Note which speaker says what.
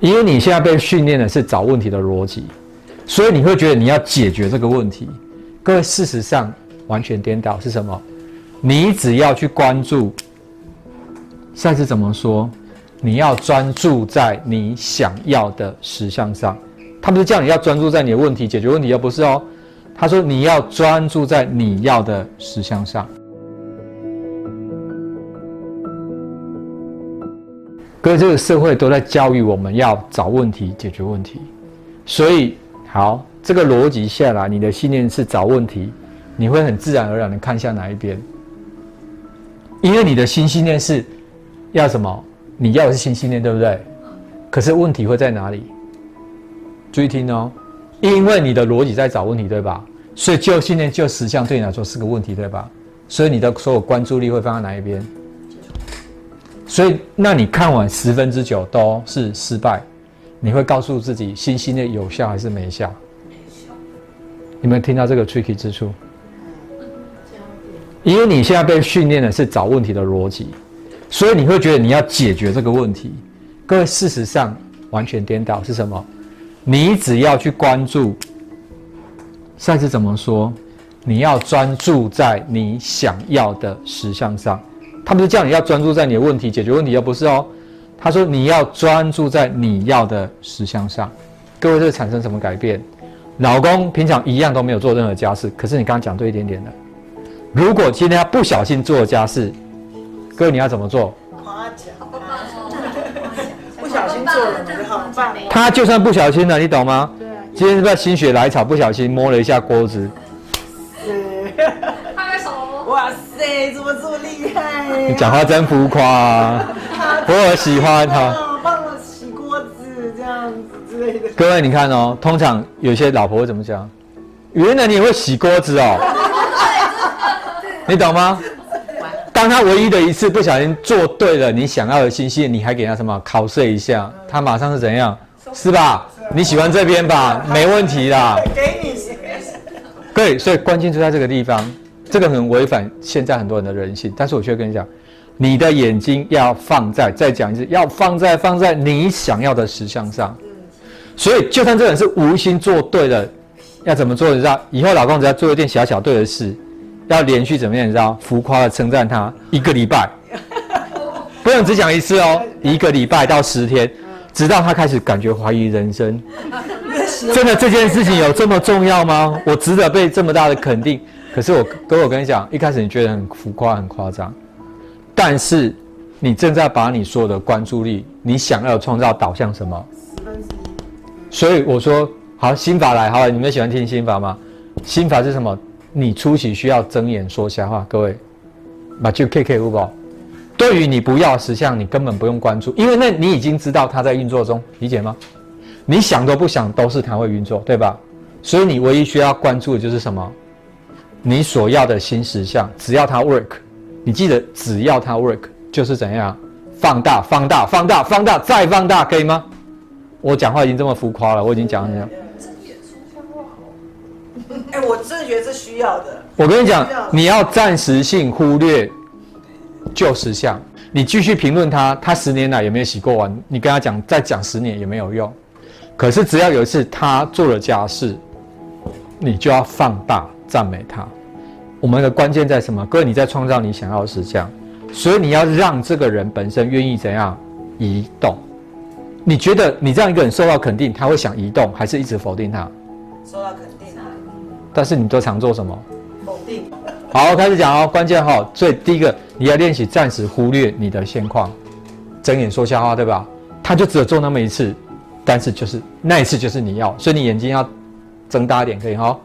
Speaker 1: 因为你现在被训练的是找问题的逻辑，所以你会觉得你要解决这个问题。各位，事实上完全颠倒是什么？你只要去关注，上次怎么说？你要专注在你想要的实相上。他不是叫你要专注在你的问题解决问题，而不是哦。他说你要专注在你要的实相上。各位，这个社会都在教育我们要找问题、解决问题，所以好，这个逻辑下来，你的信念是找问题，你会很自然而然的看向哪一边？因为你的新信念是要什么？你要的是新信念，对不对？可是问题会在哪里？注意听哦，因为你的逻辑在找问题，对吧？所以旧信念、旧实相对你来说是个问题，对吧？所以你的所有关注力会放在哪一边？所以，那你看完十分之九都是失败，你会告诉自己新信念有效还是没效？没效。你们听到这个 tricky 之处？因为你现在被训练的是找问题的逻辑，所以你会觉得你要解决这个问题。各位，事实上完全颠倒是什么？你只要去关注，上次怎么说？你要专注在你想要的实相上。他不是叫你要专注在你的问题解决问题，而不是哦。他说你要专注在你要的实相上。各位，这产生什么改变？老公平常一样都没有做任何家事，可是你刚刚讲对一点点的。如果今天他不小心做家事，各位你要怎么做？夸奖不小心做了，很棒。他就算不小心了，你懂吗？对。今天是不是心血来潮，不小心摸了一下锅子？
Speaker 2: 对，怎么这么厉害？
Speaker 1: 你讲话真浮夸，我喜欢他。
Speaker 2: 帮我洗锅子这样子之类的。
Speaker 1: 各位，你看哦，通常有些老婆会怎么讲？原来你也会洗锅子哦。你懂吗？当他唯一的一次不小心做对了你想要的信息，你还给他什么考试一下？他马上是怎样？是吧？你喜欢这边吧？没问题啦。给你。对，所以关键就在这个地方。这个很违反现在很多人的人性，但是我却跟你讲，你的眼睛要放在，再讲一次，要放在放在你想要的实相上。所以，就算这人是无心做对了，要怎么做？你知道，以后老公只要做一件小小对的事，要连续怎么样？你知道，浮夸的称赞他一个礼拜，不用只讲一次哦，一个礼拜到十天，直到他开始感觉怀疑人生。真的这件事情有这么重要吗？我值得被这么大的肯定？可是我哥，我跟你讲，一开始你觉得很浮夸、很夸张，但是你正在把你所有的关注力，你想要创造导向什么？所以我说，好，心法来，好了，你们喜欢听心法吗？心法是什么？你出席需要睁眼说瞎话，各位，把就 K K 五宝。对于你不要实相，你根本不用关注，因为那你已经知道它在运作中，理解吗？你想都不想，都是它会运作，对吧？所以你唯一需要关注的就是什么？你所要的新实相，只要它 work，你记得只要它 work 就是怎样放大、放大、放大、放大再放大，可以吗？我讲话已经这么浮夸了，我已经讲了。
Speaker 2: 哎，我真的觉得这需要的。
Speaker 1: 我跟你讲，你要暂时性忽略旧实相，你继续评论他，他十年来有没有洗过碗？你跟他讲，再讲十年也没有用。可是只要有一次他做了家事，你就要放大。赞美他，我们的关键在什么？各位，你在创造你想要的实相，所以你要让这个人本身愿意怎样移动？你觉得你这样一个人受到肯定，他会想移动，还是一直否定他？
Speaker 2: 受到肯定啊。
Speaker 1: 但是你都常做什么？
Speaker 2: 否定。
Speaker 1: 好，开始讲哦。关键哈，所以第一个你要练习暂时忽略你的现况，睁眼说瞎话，对吧？他就只有做那么一次，但是就是那一次就是你要，所以你眼睛要睁大一点，可以哈。